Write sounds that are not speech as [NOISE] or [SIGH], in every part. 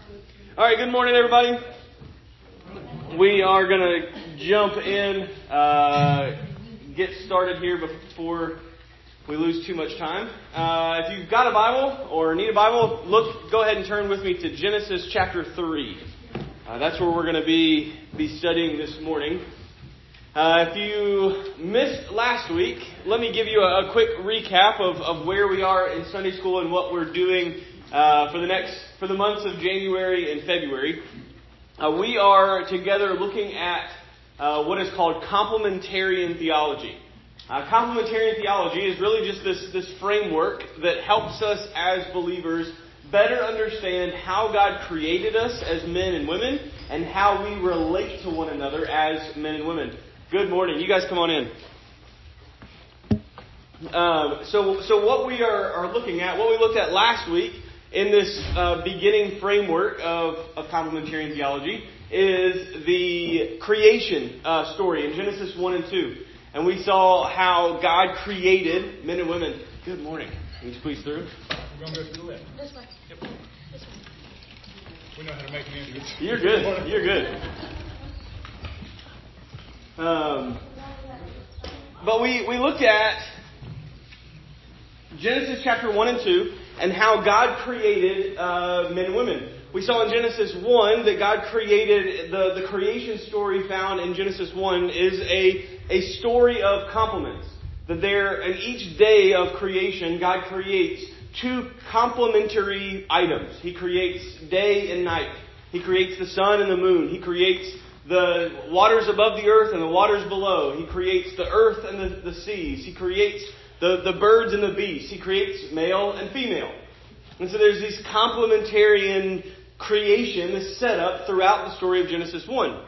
All right, good morning, everybody. We are going to jump in, uh, get started here before we lose too much time. Uh, if you've got a Bible or need a Bible, look, go ahead and turn with me to Genesis chapter 3. Uh, that's where we're going to be, be studying this morning. Uh, if you missed last week, let me give you a, a quick recap of, of where we are in Sunday school and what we're doing uh, for the next for the months of January and February. Uh, we are together looking at uh, what is called complementarian theology. Uh, complementarian theology is really just this this framework that helps us as believers better understand how God created us as men and women and how we relate to one another as men and women. Good morning. You guys come on in. Um, so, so what we are, are looking at, what we looked at last week in this uh, beginning framework of, of complementarian theology, is the creation uh, story in Genesis 1 and 2. And we saw how God created men and women. Good morning. Can you please through? We're going to go to the left. This way. Yep. We know how to make an entrance. You're good. You're good. Um, but we, we looked at Genesis chapter 1 and 2 and how God created uh, men and women. We saw in Genesis 1 that God created, the, the creation story found in Genesis 1 is a, a story of complements. That there, in each day of creation, God creates two complementary items. He creates day and night. He creates the sun and the moon. He creates the waters above the earth and the waters below. He creates the earth and the, the seas. He creates the, the birds and the beasts. He creates male and female. And so there's this complementarian creation, this setup throughout the story of Genesis 1.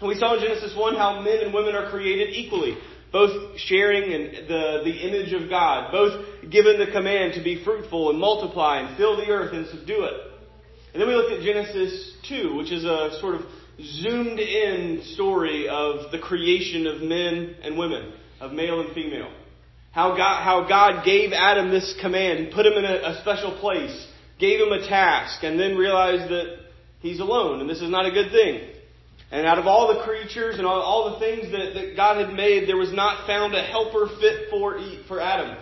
And we saw in Genesis 1 how men and women are created equally, both sharing in the, the image of God, both given the command to be fruitful and multiply and fill the earth and subdue it. And then we looked at Genesis 2, which is a sort of zoomed in story of the creation of men and women, of male and female. How God, how God gave Adam this command. He put him in a, a special place, gave him a task, and then realized that he's alone, and this is not a good thing. And out of all the creatures and all, all the things that, that God had made, there was not found a helper fit for, for Adam.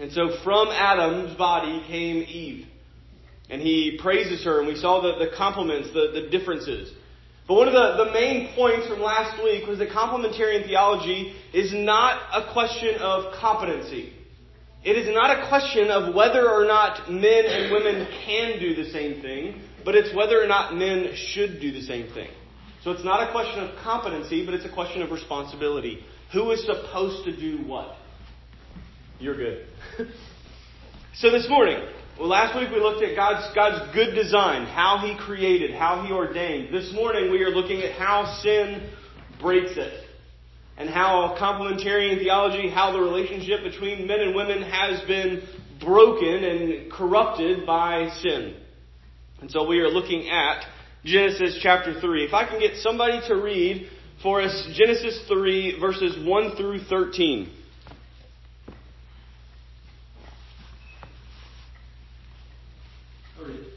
And so from Adam's body came Eve. And he praises her, and we saw the, the complements, the, the differences. But one of the, the main points from last week was that complementarian theology is not a question of competency. It is not a question of whether or not men and women can do the same thing, but it's whether or not men should do the same thing. So it's not a question of competency, but it's a question of responsibility. Who is supposed to do what? You're good. [LAUGHS] so this morning, well, last week we looked at God's, God's good design, how He created, how He ordained. This morning we are looking at how sin breaks it. And how complementarian theology, how the relationship between men and women has been broken and corrupted by sin. And so we are looking at Genesis chapter 3. If I can get somebody to read for us Genesis 3 verses 1 through 13.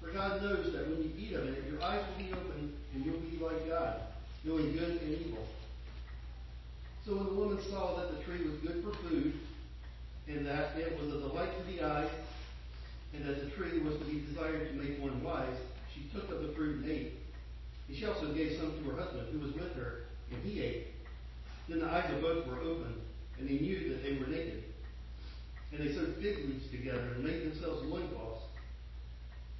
For God knows that when you eat of it, your eyes will be opened, and you'll be like God, knowing good and evil. So when the woman saw that the tree was good for food, and that it was a delight to the eye, and that the tree was to be desired to make one wise, she took of the fruit and ate. And she also gave some to her husband, who was with her, and he ate. Then the eyes of both were opened, and they knew that they were naked. And they sewed fig leaves together and made themselves loincloths.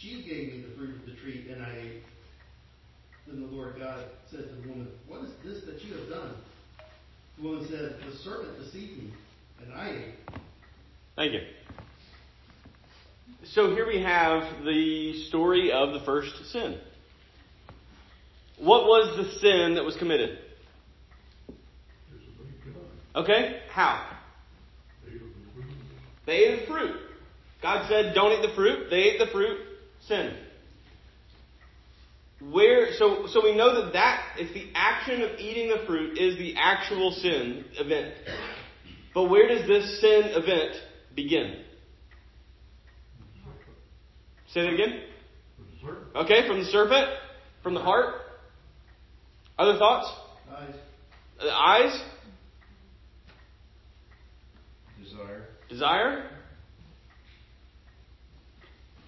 she gave me the fruit of the tree, and I ate. Then the Lord God said to the woman, What is this that you have done? The woman said, The serpent deceived me, and I ate. Thank you. So here we have the story of the first sin. What was the sin that was committed? Okay, how? They ate the fruit. God said, don't eat the fruit. They ate the fruit. Sin. Where, so, so we know that that is the action of eating the fruit is the actual sin event. But where does this sin event begin? Say that again. Okay, from the serpent, from the heart. Other thoughts? Eyes. The eyes, Desire, desire,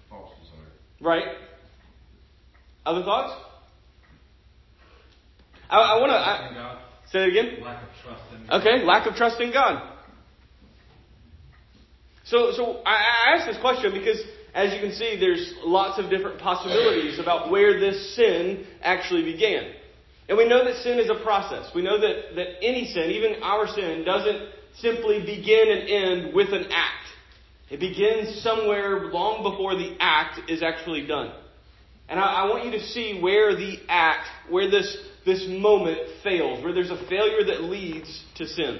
false desire. Right? Other thoughts? I, I want to say it again. lack of trust in God. Okay, lack of trust in God. So, so I, I asked this question because, as you can see, there's lots of different possibilities about where this sin actually began. And we know that sin is a process. We know that, that any sin, even our sin, doesn't simply begin and end with an act. It begins somewhere long before the act is actually done. And I, I want you to see where the act, where this, this moment fails, where there's a failure that leads to sin.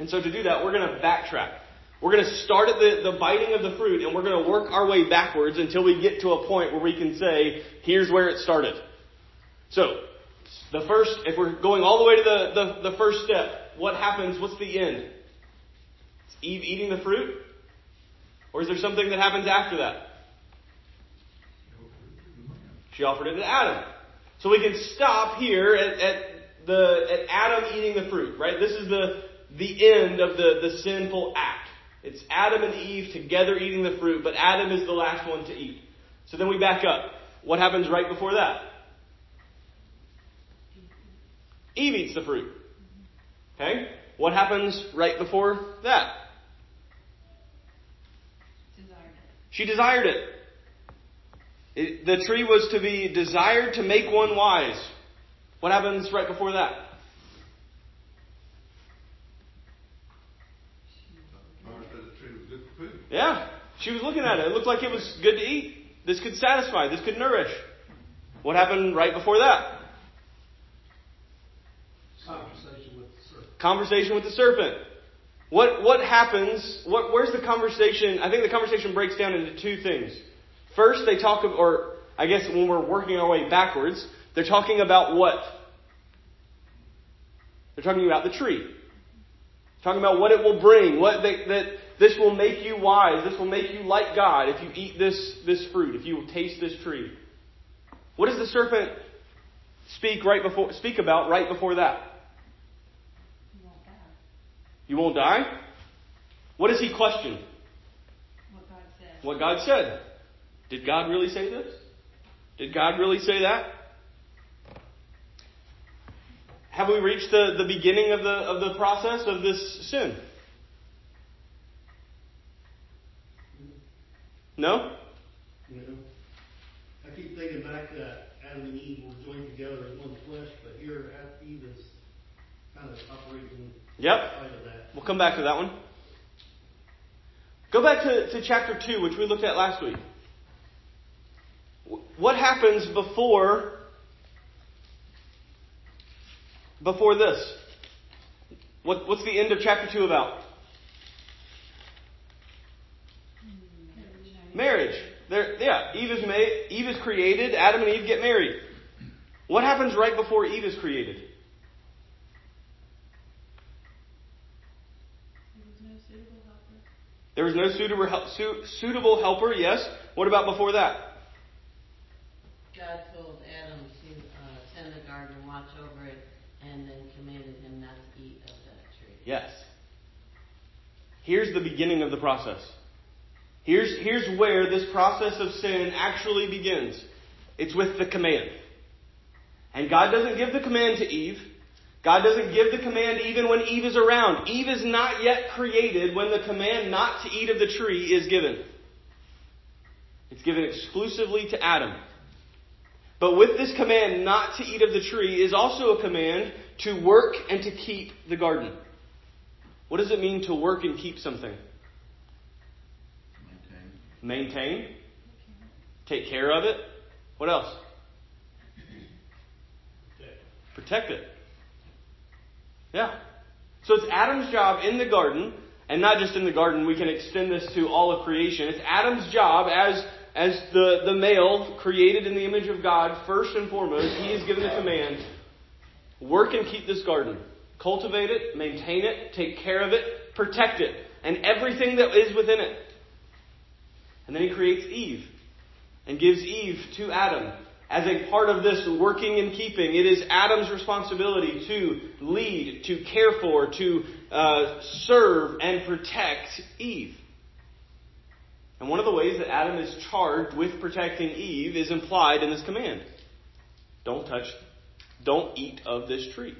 And so to do that, we're going to backtrack. We're going to start at the, the biting of the fruit and we're going to work our way backwards until we get to a point where we can say, here's where it started. So, the first, if we're going all the way to the, the, the first step, what happens? What's the end? It's Eve eating the fruit? Or is there something that happens after that? She offered it to Adam. So we can stop here at, at the at Adam eating the fruit, right? This is the the end of the, the sinful act. It's Adam and Eve together eating the fruit, but Adam is the last one to eat. So then we back up. What happens right before that? Eve eats the fruit. Okay? What happens right before that? Desired it. She desired it. it. The tree was to be desired to make one wise. What happens right before that? Mother said the tree was good for food. Yeah. She was looking at it. It looked like it was good to eat. This could satisfy. This could nourish. What happened right before that? Conversation with the serpent. Conversation with the serpent. What what happens? What where's the conversation? I think the conversation breaks down into two things. First, they talk of, or I guess when we're working our way backwards, they're talking about what? They're talking about the tree. Talking about what it will bring, what they, that this will make you wise, this will make you like God if you eat this this fruit, if you taste this tree. What does the serpent speak right before speak about right before that? You won't die. You? What does he question? What God said. What God said. Did God really say this? Did God really say that? Have we reached the, the beginning of the of the process of this sin? No? You know, I keep thinking back that Adam and Eve were joined together as one flesh, but here Eve is kind of operating Yep. We'll come back to that one. Go back to, to chapter 2, which we looked at last week. What happens before before this? What, what's the end of chapter 2 about? Marriage. There, yeah, Eve is made, Eve is created. Adam and Eve get married. What happens right before Eve is created? There was no suitable helper. There was no suitable suitable helper. Yes. What about before that? God told Adam to uh, tend the garden and watch over it, and then commanded him not to eat of that tree. Yes. Here's the beginning of the process. Here's, here's where this process of sin actually begins. It's with the command. And God doesn't give the command to Eve. God doesn't give the command even when Eve is around. Eve is not yet created when the command not to eat of the tree is given. It's given exclusively to Adam. But with this command not to eat of the tree is also a command to work and to keep the garden. What does it mean to work and keep something? Maintain. Maintain. Take care of it. What else? Protect it. Yeah. So it's Adam's job in the garden, and not just in the garden, we can extend this to all of creation. It's Adam's job as, as the, the male created in the image of God, first and foremost, he is given the command work and keep this garden. Cultivate it, maintain it, take care of it, protect it, and everything that is within it. And then he creates Eve and gives Eve to Adam as a part of this working and keeping. It is Adam's responsibility to lead, to care for, to uh, serve, and protect Eve. And one of the ways that Adam is charged with protecting Eve is implied in this command don't touch, don't eat of this tree.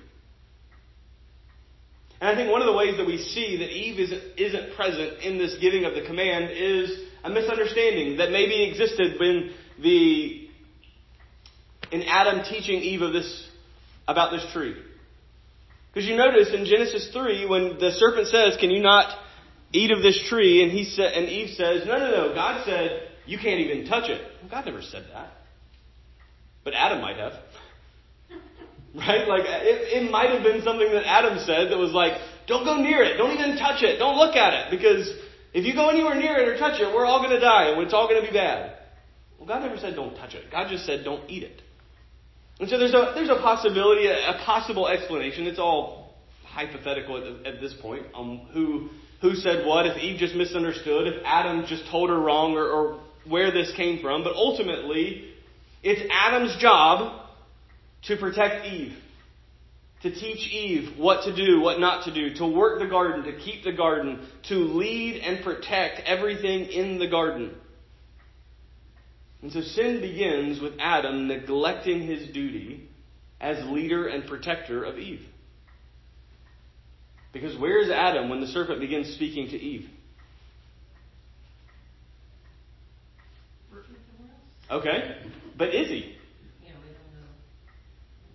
And I think one of the ways that we see that Eve isn't, isn't present in this giving of the command is a misunderstanding that maybe existed when the in Adam teaching Eve of this about this tree. Because you notice in Genesis 3 when the serpent says, "Can you not eat of this tree?" and he said and Eve says, "No, no, no. God said you can't even touch it." Well, God never said that. But Adam might have. [LAUGHS] Right? Like, it, it might have been something that Adam said that was like, don't go near it. Don't even touch it. Don't look at it. Because if you go anywhere near it or touch it, we're all going to die and it's all going to be bad. Well, God never said don't touch it. God just said don't eat it. And so there's a, there's a possibility, a, a possible explanation. It's all hypothetical at, at this point on who, who said what, if Eve just misunderstood, if Adam just told her wrong or, or where this came from. But ultimately, it's Adam's job to protect Eve, to teach Eve what to do, what not to do, to work the garden, to keep the garden, to lead and protect everything in the garden. And so sin begins with Adam neglecting his duty as leader and protector of Eve. Because where is Adam when the serpent begins speaking to Eve? Okay, but is he? Yeah, we don't know.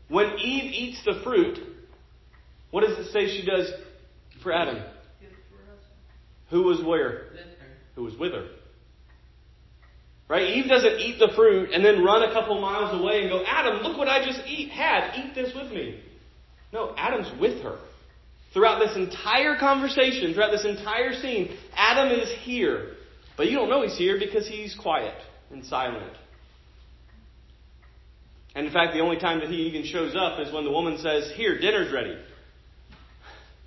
When Eve eats the fruit, what does it say she does for Adam? Who was where? With her. Who was with her? Right? Eve doesn't eat the fruit and then run a couple miles away and go, Adam, look what I just eat had. Eat this with me. No, Adam's with her. Throughout this entire conversation, throughout this entire scene, Adam is here. But you don't know he's here because he's quiet and silent. And in fact, the only time that he even shows up is when the woman says, Here, dinner's ready.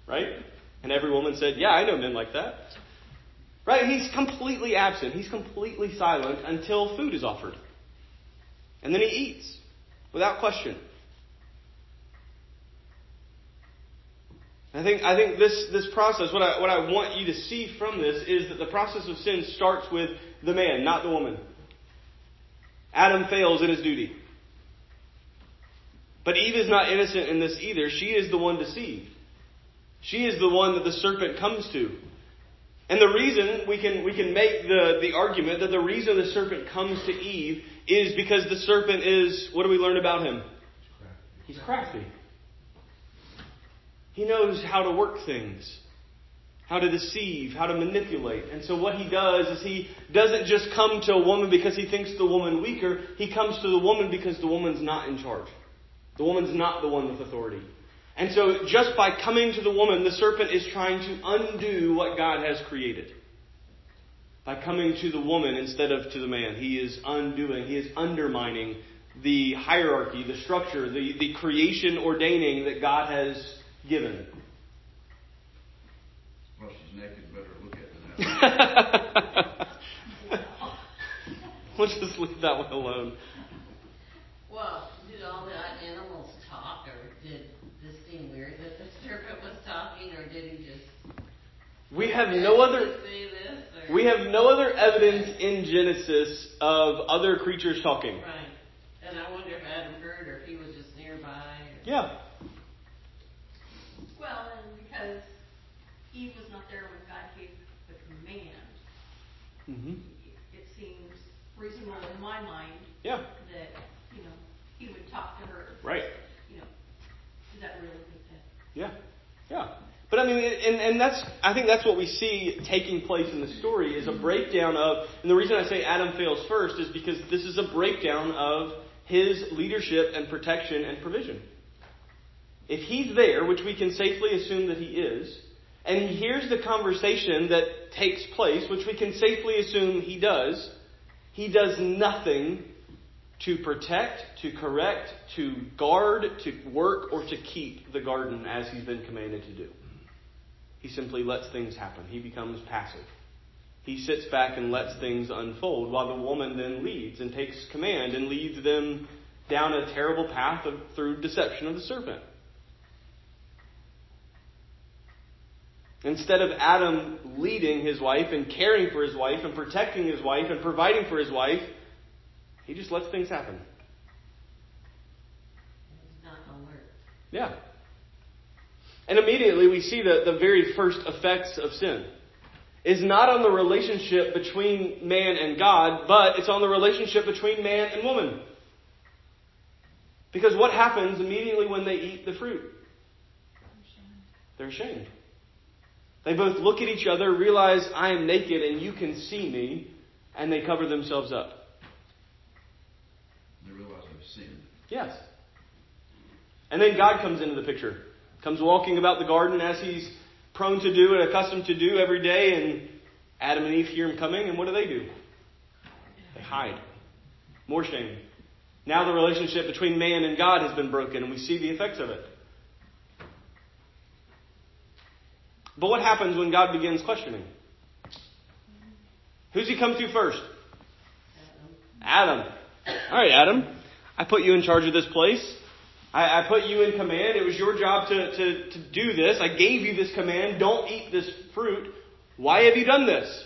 Right? And every woman said, Yeah, I know men like that. Right? He's completely absent. He's completely silent until food is offered. And then he eats without question. I think, I think this, this process, what I, what I want you to see from this is that the process of sin starts with the man, not the woman. Adam fails in his duty. But Eve is not innocent in this either. She is the one deceived. She is the one that the serpent comes to. And the reason we can, we can make the, the argument that the reason the serpent comes to Eve is because the serpent is, what do we learn about him? He's crafty. He knows how to work things, how to deceive, how to manipulate. And so what he does is he doesn't just come to a woman because he thinks the woman weaker. He comes to the woman because the woman's not in charge. The woman's not the one with authority. And so just by coming to the woman, the serpent is trying to undo what God has created. By coming to the woman instead of to the man, he is undoing, he is undermining the hierarchy, the structure, the, the creation ordaining that God has given. Well, she's naked, better look at it now. [LAUGHS] we'll just leave that one alone. Well, did all the We have no other we have no other evidence in Genesis of other creatures talking. Right. And I wonder if Adam heard or if he was just nearby. Yeah. Well, and because Eve was not there when God gave the command, mm-hmm. it seems reasonable in my mind. Yeah. Mean, and, and that's I think that's what we see taking place in the story is a breakdown of, and the reason I say Adam fails first is because this is a breakdown of his leadership and protection and provision. If he's there, which we can safely assume that he is, and he hears the conversation that takes place, which we can safely assume he does, he does nothing to protect, to correct, to guard, to work, or to keep the garden as he's been commanded to do. He simply lets things happen. He becomes passive. He sits back and lets things unfold while the woman then leads and takes command and leads them down a terrible path of, through deception of the serpent. Instead of Adam leading his wife and caring for his wife and protecting his wife and providing for his wife, he just lets things happen. He's not alert. Yeah. And immediately we see the, the very first effects of sin is not on the relationship between man and God, but it's on the relationship between man and woman. Because what happens immediately when they eat the fruit? They're ashamed. They both look at each other, realize I am naked and you can see me, and they cover themselves up. They realize they've sinned. Yes. And then God comes into the picture. Comes walking about the garden as he's prone to do and accustomed to do every day, and Adam and Eve hear him coming, and what do they do? They hide. More shame. Now the relationship between man and God has been broken, and we see the effects of it. But what happens when God begins questioning? Who's he come to first? Adam. All right, Adam. I put you in charge of this place. I, I put you in command. It was your job to, to, to do this. I gave you this command. Don't eat this fruit. Why have you done this?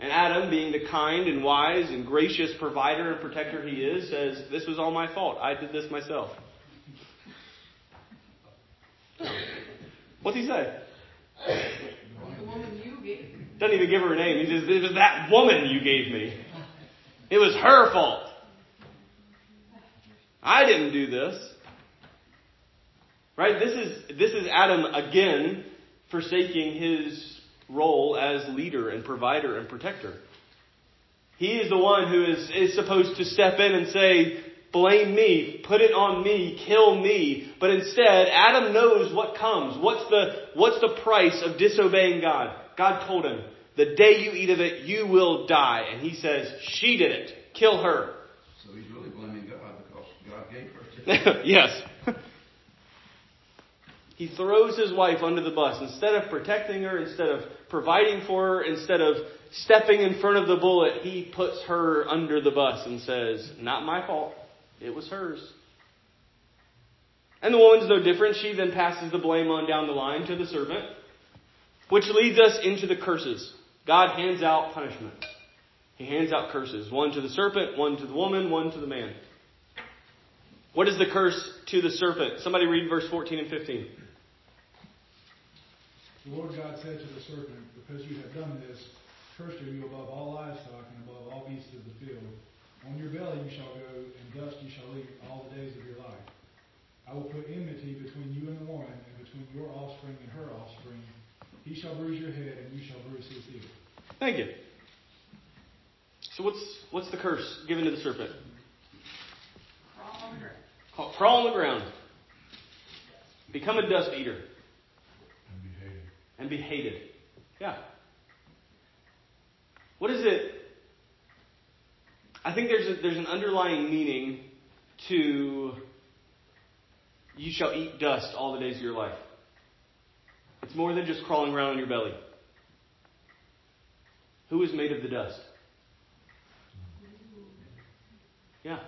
And Adam, being the kind and wise and gracious provider and protector he is, says, This was all my fault. I did this myself. What's he say? Doesn't even give her a name. He says, It was that woman you gave me. It was her fault. I didn't do this. Right? This is, this is Adam again forsaking his role as leader and provider and protector. He is the one who is, is supposed to step in and say, blame me, put it on me, kill me. But instead, Adam knows what comes. What's the, what's the price of disobeying God? God told him, the day you eat of it, you will die. And he says, she did it. Kill her. So he's really blaming God because God gave her to him. [LAUGHS] yes. he throws his wife under the bus. Instead of protecting her, instead of providing for her, instead of stepping in front of the bullet, he puts her under the bus and says, Not my fault. It was hers. And the woman's no different. She then passes the blame on down the line to the servant, which leads us into the curses. God hands out punishment. He hands out curses. One to the serpent, one to the woman, one to the man. What is the curse to the serpent? Somebody read verse 14 and 15. The Lord God said to the serpent, Because you have done this, cursed are you above all livestock and above all beasts of the field. On your belly you shall go, and dust you shall eat all the days of your life. I will put enmity between you and the woman, and between your offspring and her offspring. He shall bruise your head, and you shall bruise his heel. Thank you. So what's what's the curse given to the serpent? Crawl on her. Crawl- Crawl on the ground. Become a dust eater And be hated. and be hated. Yeah. What is it? I think there's a, there's an underlying meaning to you shall eat dust all the days of your life. It's more than just crawling around on your belly. Who is made of the dust? Mm. Yeah.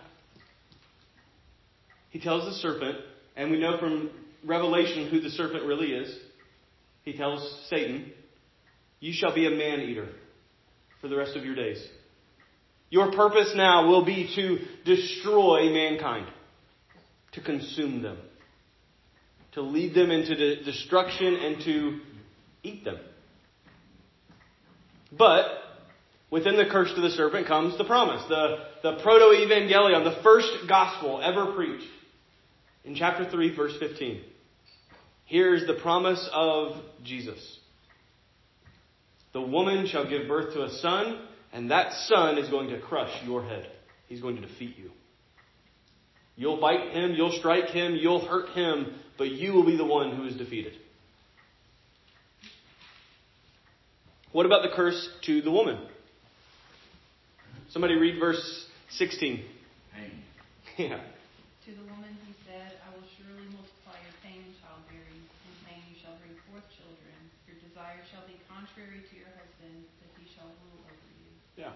He tells the serpent, and we know from Revelation who the serpent really is. He tells Satan, You shall be a man eater for the rest of your days. Your purpose now will be to destroy mankind. to consume them, to lead them into de- destruction and to eat them. But within the curse to the serpent comes the promise, the, the proto evangelion, the first gospel ever preached. In chapter 3, verse 15. Here's the promise of Jesus. The woman shall give birth to a son, and that son is going to crush your head. He's going to defeat you. You'll bite him, you'll strike him, you'll hurt him, but you will be the one who is defeated. What about the curse to the woman? Somebody read verse 16. Pain. Yeah. To the woman he said, I will surely multiply your pain in childbearing. In pain you shall bring forth children. Your desire shall be contrary to your husband, but he shall rule over you. Yeah.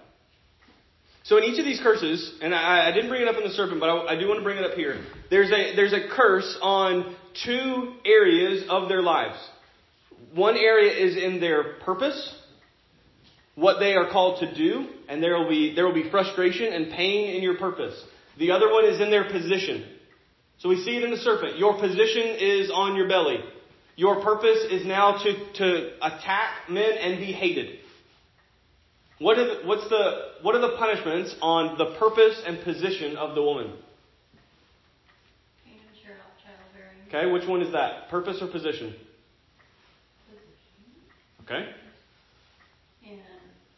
So in each of these curses, and I, I didn't bring it up in the serpent, but I, I do want to bring it up here. There's a there's a curse on two areas of their lives. One area is in their purpose, what they are called to do, and there will be there will be frustration and pain in your purpose. The other one is in their position. So we see it in the serpent. Your position is on your belly. Your purpose is now to, to attack men and be hated. What are, the, what's the, what are the punishments on the purpose and position of the woman? Pain and child- childbearing. Okay, which one is that? Purpose or position? Okay. And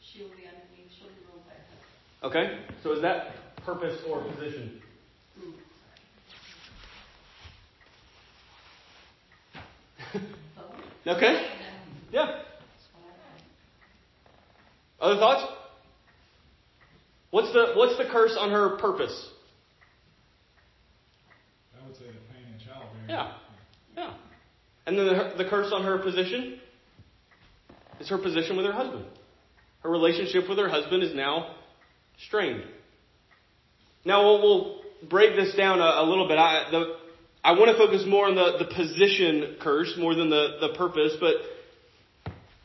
she will be underneath, she'll be ruled by her. Okay, so is that purpose or position? [LAUGHS] Okay? Yeah. Other thoughts? What's the what's the curse on her purpose? I would say the pain and childbearing. Yeah. Yeah. And then the, the curse on her position is her position with her husband. Her relationship with her husband is now strained. Now we'll, we'll break this down a, a little bit. I, the, I want to focus more on the, the position curse more than the, the purpose, but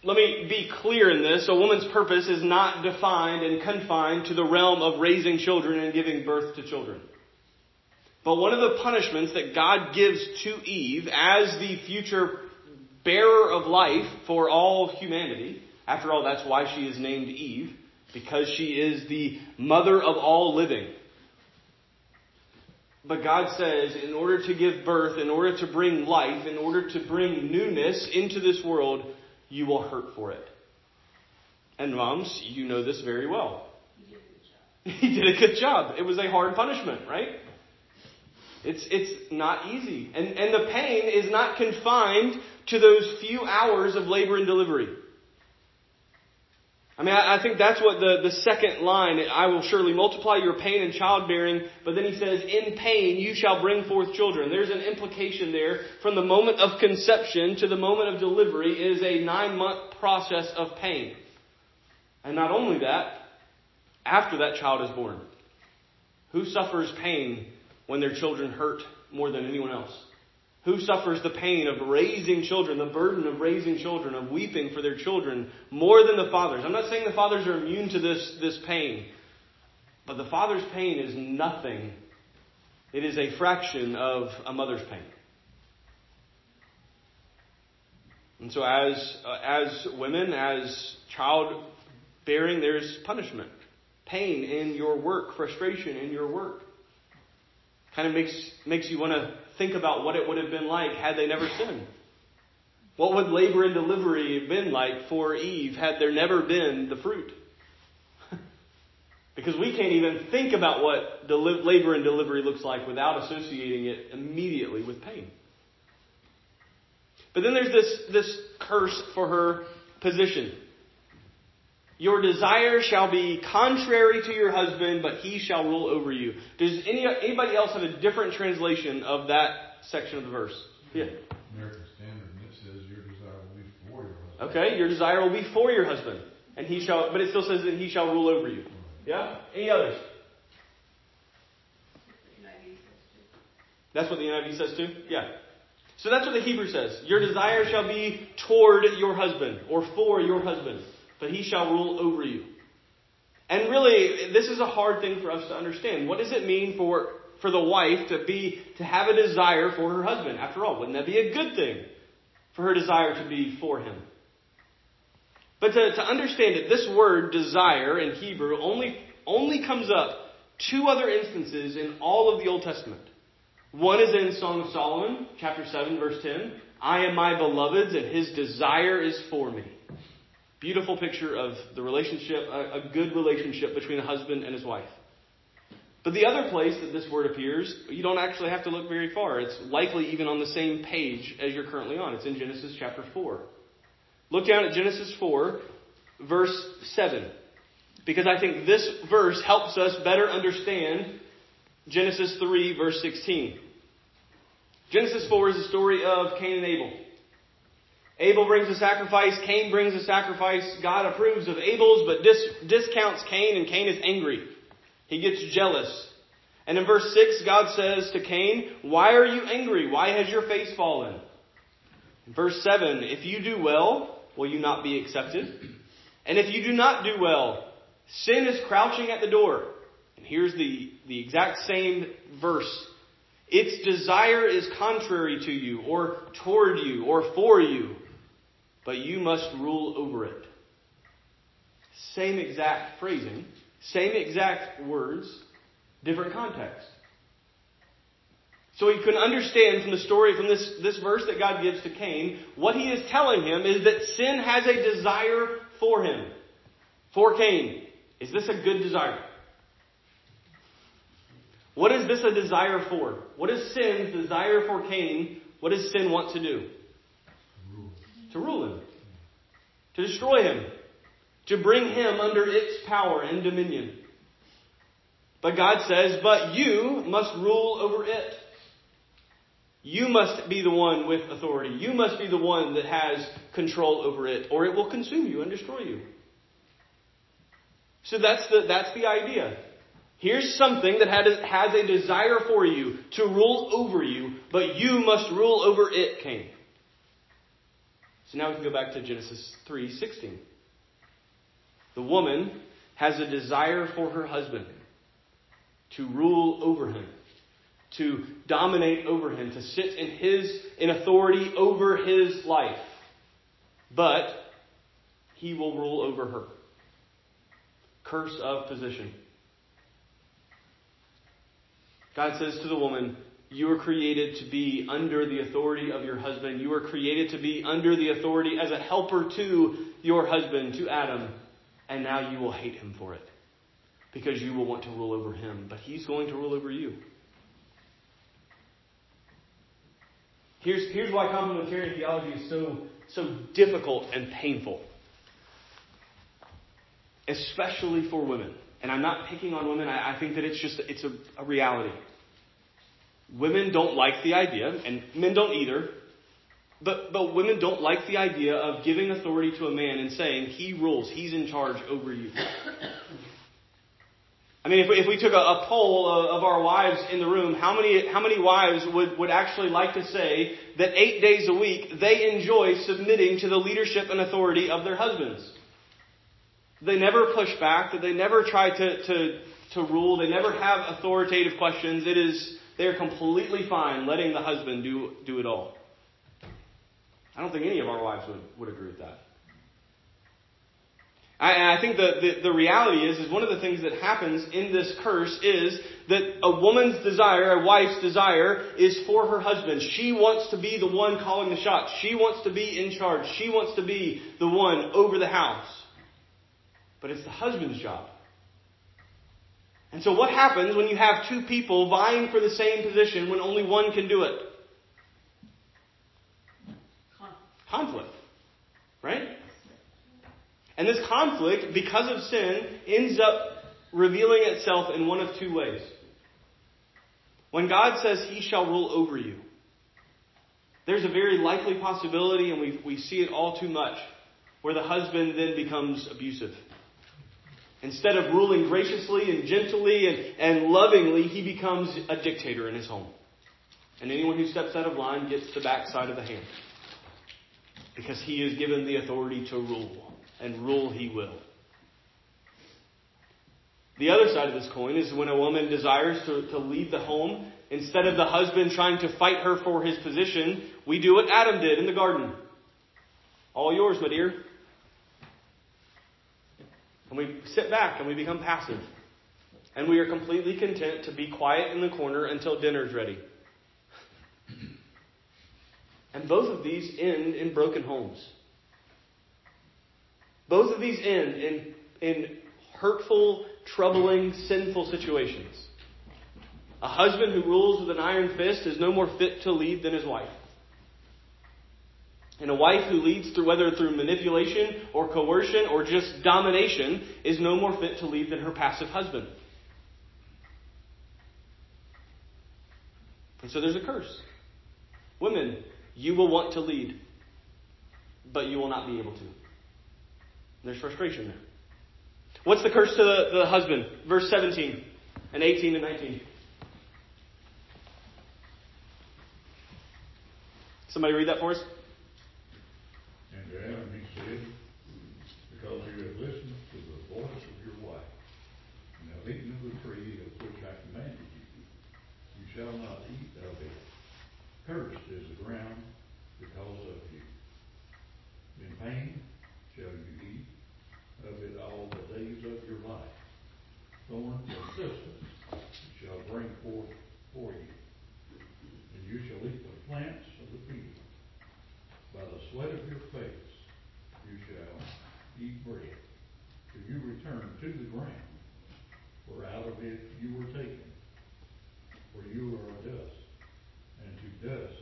let me be clear in this. A woman's purpose is not defined and confined to the realm of raising children and giving birth to children. But one of the punishments that God gives to Eve as the future bearer of life for all humanity, after all, that's why she is named Eve, because she is the mother of all living. But God says, in order to give birth, in order to bring life, in order to bring newness into this world, you will hurt for it. And moms, you know this very well. [LAUGHS] He did a good job. It was a hard punishment, right? It's, it's not easy. And, and the pain is not confined to those few hours of labor and delivery. I mean, I, I think that's what the, the second line, I will surely multiply your pain and childbearing, but then he says, in pain you shall bring forth children. There's an implication there from the moment of conception to the moment of delivery is a nine month process of pain. And not only that, after that child is born. Who suffers pain when their children hurt more than anyone else? Who suffers the pain of raising children, the burden of raising children, of weeping for their children more than the fathers? I'm not saying the fathers are immune to this, this pain, but the father's pain is nothing. It is a fraction of a mother's pain. And so, as, uh, as women, as childbearing, there's punishment, pain in your work, frustration in your work. Kind of makes, makes you want to think about what it would have been like had they never sinned. What would labor and delivery have been like for Eve had there never been the fruit? [LAUGHS] because we can't even think about what deli- labor and delivery looks like without associating it immediately with pain. But then there's this, this curse for her position. Your desire shall be contrary to your husband, but he shall rule over you. Does any, anybody else have a different translation of that section of the verse? Yeah. American Standard, and it says your desire will be for your husband. Okay, your desire will be for your husband, and he shall. But it still says that he shall rule over you. Mm-hmm. Yeah. Any others? The NIV says too. That's what the NIV says too. Yeah. So that's what the Hebrew says. Your desire shall be toward your husband or for your husband, but he shall rule over you. And really, this is a hard thing for us to understand. What does it mean for for the wife to be, to have a desire for her husband. After all, wouldn't that be a good thing for her desire to be for him? But to, to understand it, this word desire in Hebrew only, only comes up two other instances in all of the Old Testament. One is in Song of Solomon, chapter 7, verse 10. I am my beloved's, and his desire is for me. Beautiful picture of the relationship, a, a good relationship between a husband and his wife. But the other place that this word appears, you don't actually have to look very far. It's likely even on the same page as you're currently on. It's in Genesis chapter 4. Look down at Genesis 4, verse 7. Because I think this verse helps us better understand Genesis 3, verse 16. Genesis 4 is the story of Cain and Abel. Abel brings a sacrifice, Cain brings a sacrifice. God approves of Abel's, but dis- discounts Cain, and Cain is angry. He gets jealous. And in verse 6, God says to Cain, Why are you angry? Why has your face fallen? In verse 7, If you do well, will you not be accepted? And if you do not do well, sin is crouching at the door. And here's the, the exact same verse. Its desire is contrary to you, or toward you, or for you, but you must rule over it. Same exact phrasing, same exact words, different context. So you can understand from the story, from this, this verse that God gives to Cain, what he is telling him is that sin has a desire for him. For Cain. Is this a good desire? What is this a desire for? What is sin's desire for Cain? What does sin want to do? To rule him. To destroy him. To bring him under its power and dominion. But God says, but you must rule over it. You must be the one with authority. You must be the one that has control over it, or it will consume you and destroy you. So that's the, that's the idea. Here's something that has a desire for you to rule over you, but you must rule over it, Cain. So now we can go back to Genesis 3:16. The woman has a desire for her husband to rule over him to dominate over him, to sit in his in authority over his life. But he will rule over her. Curse of position. God says to the woman, You were created to be under the authority of your husband. You were created to be under the authority as a helper to your husband, to Adam. And now you will hate him for it. Because you will want to rule over him. But he's going to rule over you. Here's, here's why complementarian theology is so, so difficult and painful, especially for women. And I'm not picking on women, I, I think that it's just it's a, a reality. Women don't like the idea, and men don't either, but, but women don't like the idea of giving authority to a man and saying, he rules, he's in charge over you. I mean, if we, if we took a, a poll of, of, our wives in the room, how many, how many wives would, would actually like to say that eight days a week they enjoy submitting to the leadership and authority of their husbands? They never push back, that they never try to, to, to rule, they never have authoritative questions. It is, they're completely fine letting the husband do, do it all. I don't think any of our wives would, would agree with that. I, I think the, the, the reality is, is one of the things that happens in this curse is that a woman's desire, a wife's desire, is for her husband. She wants to be the one calling the shots. She wants to be in charge. She wants to be the one over the house. But it's the husband's job. And so what happens when you have two people vying for the same position when only one can do it? Conflict. Right? And this conflict, because of sin, ends up revealing itself in one of two ways. When God says, He shall rule over you, there's a very likely possibility, and we, we see it all too much, where the husband then becomes abusive. Instead of ruling graciously and gently and, and lovingly, he becomes a dictator in his home. And anyone who steps out of line gets the backside of the hand. Because he is given the authority to rule and rule he will. The other side of this coin is when a woman desires to, to leave the home, instead of the husband trying to fight her for his position, we do what Adam did in the garden. All yours, my dear. And we sit back and we become passive. And we are completely content to be quiet in the corner until dinner's ready. And both of these end in broken homes. Both of these end in, in hurtful, troubling, sinful situations. A husband who rules with an iron fist is no more fit to lead than his wife. And a wife who leads through whether through manipulation or coercion or just domination is no more fit to lead than her passive husband. And so there's a curse. Women, you will want to lead, but you will not be able to. There's frustration there. What's the curse to the, the husband? Verse 17 and 18 and 19. Somebody read that for us? And to Adam he said, Because you have listened to the voice of your wife, and have eaten of the tree of which I commanded you, you shall not eat of it. Cursed is the ground because of you. In pain shall you eat of it all the days of your life. Thorns and thistles shall bring forth for you. And you shall eat the plants of the field. By the sweat of your face you shall eat bread, till you return to the ground, for out of it you were taken. For you are dust, and to dust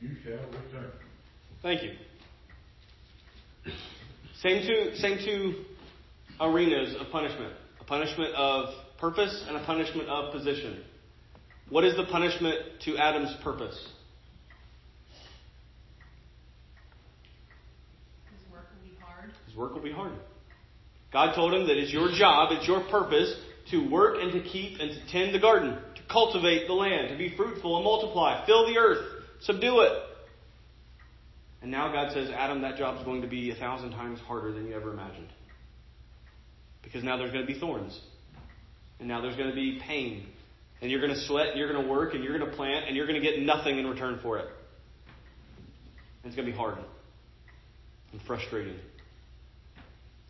you shall return. Thank you. Same two, same two arenas of punishment a punishment of purpose and a punishment of position. What is the punishment to Adam's purpose? His work will be hard. His work will be hard. God told him that it's your job, it's your purpose to work and to keep and to tend the garden, to cultivate the land, to be fruitful and multiply, fill the earth, subdue it. And now God says, Adam, that job's going to be a thousand times harder than you ever imagined. Because now there's going to be thorns. And now there's going to be pain. And you're going to sweat, and you're going to work, and you're going to plant, and you're going to get nothing in return for it. And it's going to be hard and frustrating.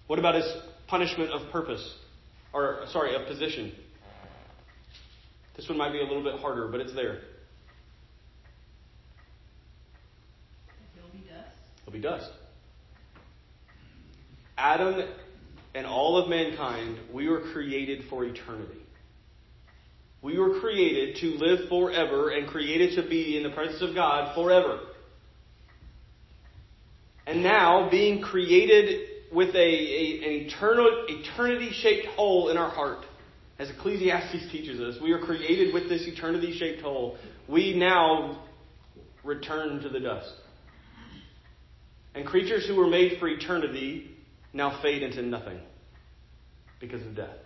What about his punishment of purpose? Or, sorry, of position? This one might be a little bit harder, but it's there. He'll be dust. He'll be dust. Adam and all of mankind, we were created for eternity. We were created to live forever and created to be in the presence of God forever. And now, being created with a, a an eternal, eternity-shaped hole in our heart, as Ecclesiastes teaches us, we are created with this eternity-shaped hole. We now return to the dust. And creatures who were made for eternity now fade into nothing because of death.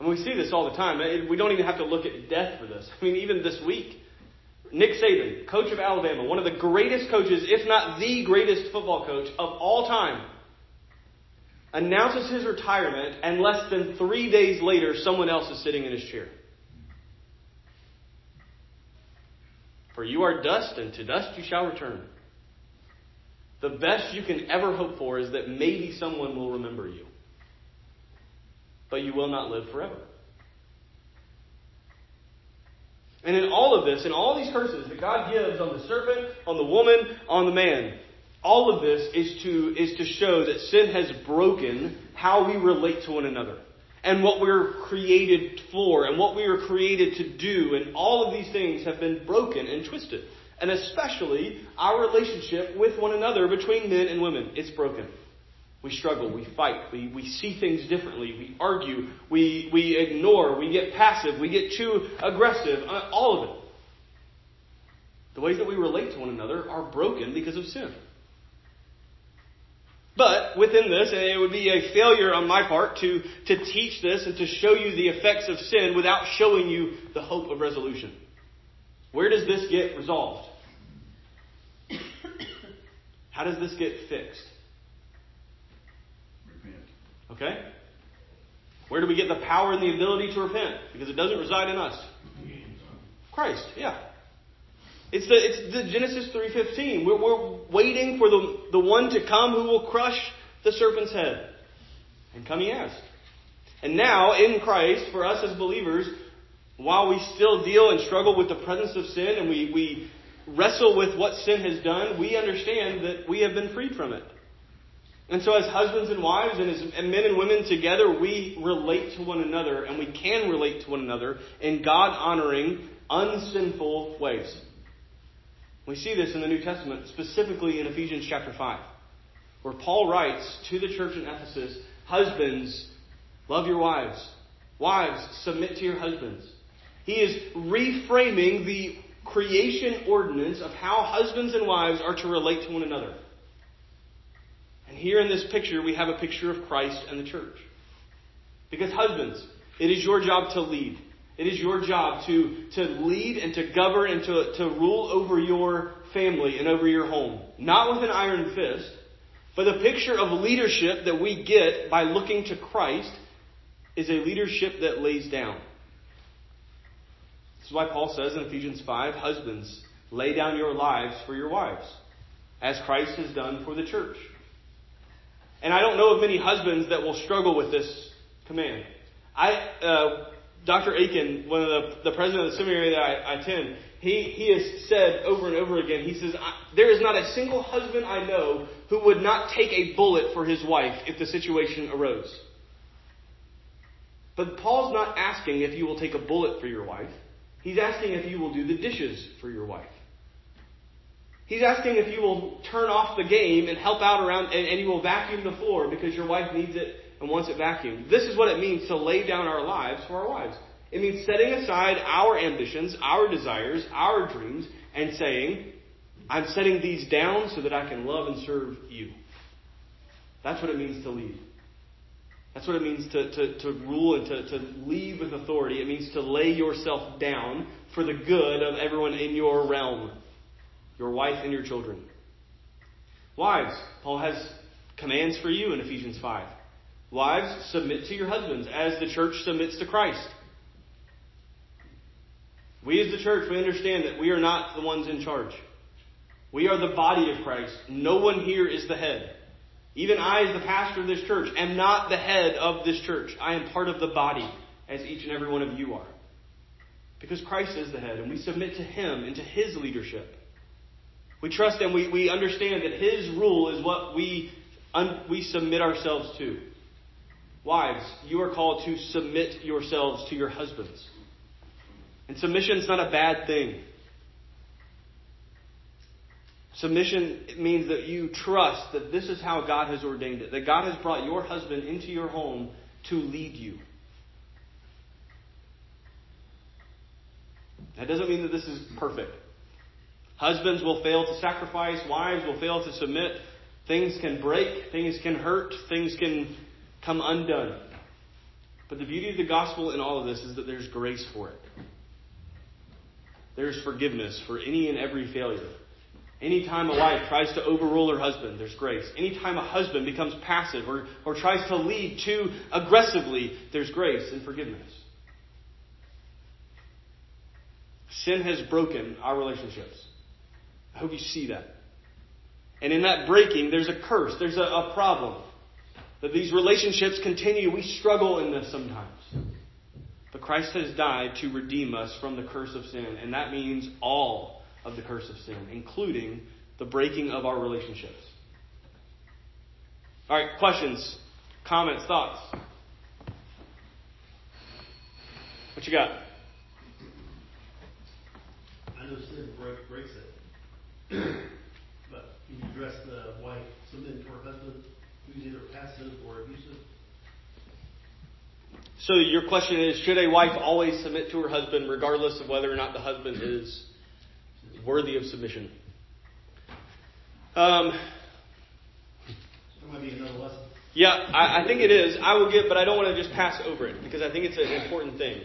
And we see this all the time. We don't even have to look at death for this. [LAUGHS] I mean, even this week, Nick Saban, coach of Alabama, one of the greatest coaches, if not the greatest football coach of all time, announces his retirement, and less than three days later, someone else is sitting in his chair. For you are dust, and to dust you shall return. The best you can ever hope for is that maybe someone will remember you. But you will not live forever. And in all of this, in all these curses that God gives on the serpent, on the woman, on the man, all of this is to, is to show that sin has broken how we relate to one another and what we're created for and what we were created to do. And all of these things have been broken and twisted. And especially our relationship with one another between men and women. It's broken. We struggle, we fight, we, we see things differently, we argue, we, we ignore, we get passive, we get too aggressive, uh, all of it. The ways that we relate to one another are broken because of sin. But within this, and it would be a failure on my part to, to teach this and to show you the effects of sin without showing you the hope of resolution. Where does this get resolved? How does this get fixed? Repent. Okay? Where do we get the power and the ability to repent? Because it doesn't reside in us. Christ, yeah. It's the, it's the Genesis 3.15. We're, we're waiting for the, the one to come who will crush the serpent's head. And come he has. And now, in Christ, for us as believers, while we still deal and struggle with the presence of sin and we, we wrestle with what sin has done, we understand that we have been freed from it. And so, as husbands and wives, and as men and women together, we relate to one another, and we can relate to one another in God honoring, unsinful ways. We see this in the New Testament, specifically in Ephesians chapter 5, where Paul writes to the church in Ephesus Husbands, love your wives. Wives, submit to your husbands. He is reframing the creation ordinance of how husbands and wives are to relate to one another. And here in this picture, we have a picture of Christ and the church. Because, husbands, it is your job to lead. It is your job to, to lead and to govern and to, to rule over your family and over your home. Not with an iron fist, but the picture of leadership that we get by looking to Christ is a leadership that lays down. This is why Paul says in Ephesians 5 Husbands, lay down your lives for your wives, as Christ has done for the church. And I don't know of many husbands that will struggle with this command. I, uh, Dr. Aiken, one of the, the president of the seminary that I, I attend, he, he has said over and over again, he says, there is not a single husband I know who would not take a bullet for his wife if the situation arose. But Paul's not asking if you will take a bullet for your wife. He's asking if you will do the dishes for your wife. He's asking if you will turn off the game and help out around, and, and you will vacuum the floor because your wife needs it and wants it vacuumed. This is what it means to lay down our lives for our wives. It means setting aside our ambitions, our desires, our dreams, and saying, I'm setting these down so that I can love and serve you. That's what it means to lead. That's what it means to, to, to rule and to, to lead with authority. It means to lay yourself down for the good of everyone in your realm your wife and your children. Wives, Paul has commands for you in Ephesians 5. Wives, submit to your husbands as the church submits to Christ. We as the church, we understand that we are not the ones in charge. We are the body of Christ. No one here is the head. Even I, as the pastor of this church, am not the head of this church. I am part of the body, as each and every one of you are. Because Christ is the head, and we submit to Him and to His leadership. We trust and we, we understand that His rule is what we, un, we submit ourselves to. Wives, you are called to submit yourselves to your husbands. And submission is not a bad thing. Submission means that you trust that this is how God has ordained it, that God has brought your husband into your home to lead you. That doesn't mean that this is perfect. Husbands will fail to sacrifice, wives will fail to submit. Things can break, things can hurt, things can come undone. But the beauty of the gospel in all of this is that there's grace for it. There's forgiveness for any and every failure. Anytime a wife tries to overrule her husband, there's grace. Anytime a husband becomes passive or, or tries to lead too aggressively, there's grace and forgiveness. Sin has broken our relationships. I hope you see that. And in that breaking, there's a curse, there's a, a problem. That these relationships continue. We struggle in this sometimes. But Christ has died to redeem us from the curse of sin, and that means all of the curse of sin, including the breaking of our relationships. All right, questions, comments, thoughts? What you got? I know sin break, breaks it. [CLEARS THROAT] but can you address the wife submitting to her husband who's either passive or abusive? So your question is, should a wife always submit to her husband regardless of whether or not the husband is worthy of submission? Um, That might be another lesson. yeah, I, I think it is. I will get, but I don't want to just pass over it because I think it's an important thing.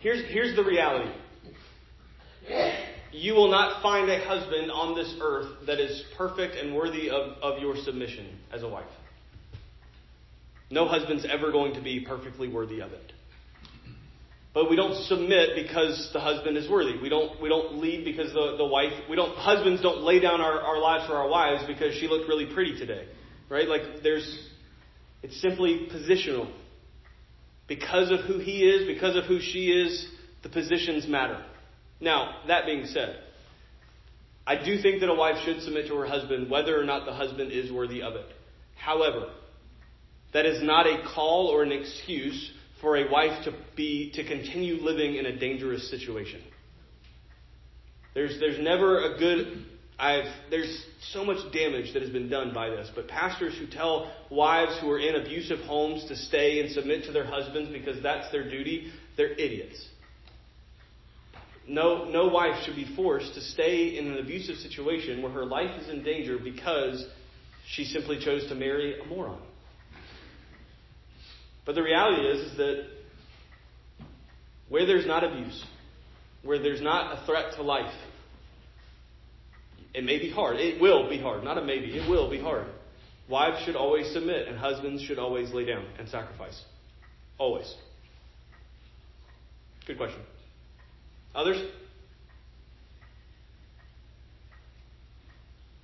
Here's, here's the reality. You will not find a husband on this earth that is perfect and worthy of, of your submission as a wife. No husband's ever going to be perfectly worthy of it. But we don't submit because the husband is worthy. We don't we don't lead because the, the wife we don't husbands don't lay down our, our lives for our wives because she looked really pretty today. Right? Like there's it's simply positional. Because of who he is, because of who she is, the positions matter. Now, that being said, I do think that a wife should submit to her husband whether or not the husband is worthy of it. However, that is not a call or an excuse for a wife to be to continue living in a dangerous situation. There's there's never a good I've there's so much damage that has been done by this, but pastors who tell wives who are in abusive homes to stay and submit to their husbands because that's their duty, they're idiots. No no wife should be forced to stay in an abusive situation where her life is in danger because she simply chose to marry a moron. But the reality is, is that where there's not abuse, where there's not a threat to life, it may be hard. It will be hard. Not a maybe. It will be hard. Wives should always submit, and husbands should always lay down and sacrifice. Always. Good question. Others?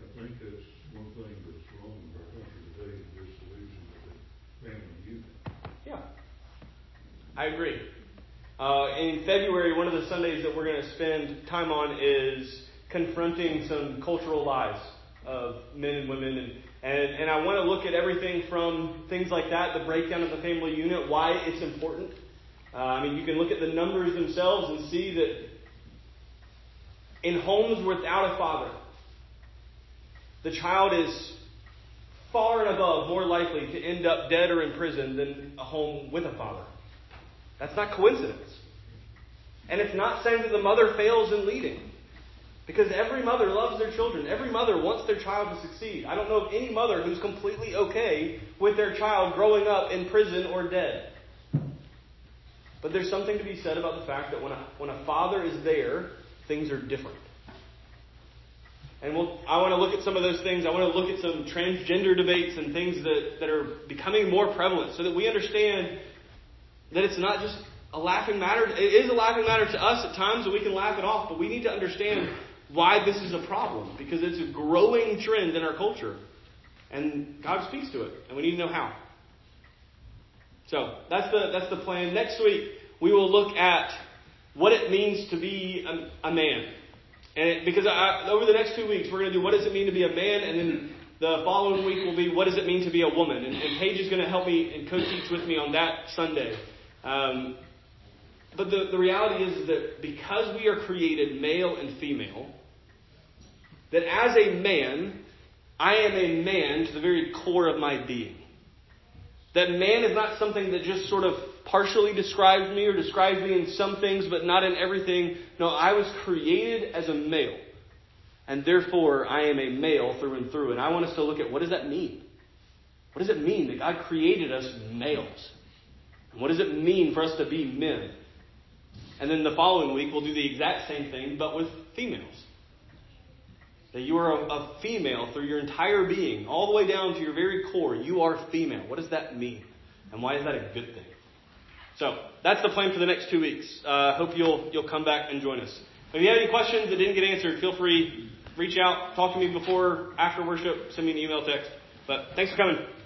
I think one thing that's wrong in our country today, is this illusion of the family unit. Yeah. I agree. Uh, in February, one of the Sundays that we're going to spend time on is confronting some cultural lies of men and women. And, and, and I want to look at everything from things like that, the breakdown of the family unit, why it's important. Uh, I mean, you can look at the numbers themselves and see that in homes without a father, the child is far and above more likely to end up dead or in prison than a home with a father. That's not coincidence. And it's not saying that the mother fails in leading. Because every mother loves their children. Every mother wants their child to succeed. I don't know of any mother who's completely okay with their child growing up in prison or dead. But there's something to be said about the fact that when a, when a father is there, things are different. And we'll, I want to look at some of those things. I want to look at some transgender debates and things that, that are becoming more prevalent so that we understand that it's not just a laughing matter. It is a laughing matter to us at times, and we can laugh it off, but we need to understand why this is a problem because it's a growing trend in our culture. And God speaks to it, and we need to know how. So that's the, that's the plan. Next week, we will look at what it means to be a, a man. And it, because I, over the next two weeks, we're going to do what does it mean to be a man, and then the following week will be what does it mean to be a woman. And, and Paige is going to help me and co-teach with me on that Sunday. Um, but the, the reality is that because we are created male and female, that as a man, I am a man to the very core of my being. That man is not something that just sort of partially describes me or describes me in some things but not in everything. No, I was created as a male. And therefore, I am a male through and through. And I want us to look at what does that mean? What does it mean that God created us males? What does it mean for us to be men? And then the following week, we'll do the exact same thing, but with females. That you are a, a, female through your entire being, all the way down to your very core. You are female. What does that mean? And why is that a good thing? So that's the plan for the next two weeks. I uh, hope you'll you'll come back and join us. If you have any questions that didn't get answered, feel free reach out, talk to me before, after worship, send me an email, text. But thanks for coming.